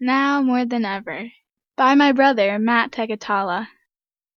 Now more than ever. By my brother, Matt Tegatala.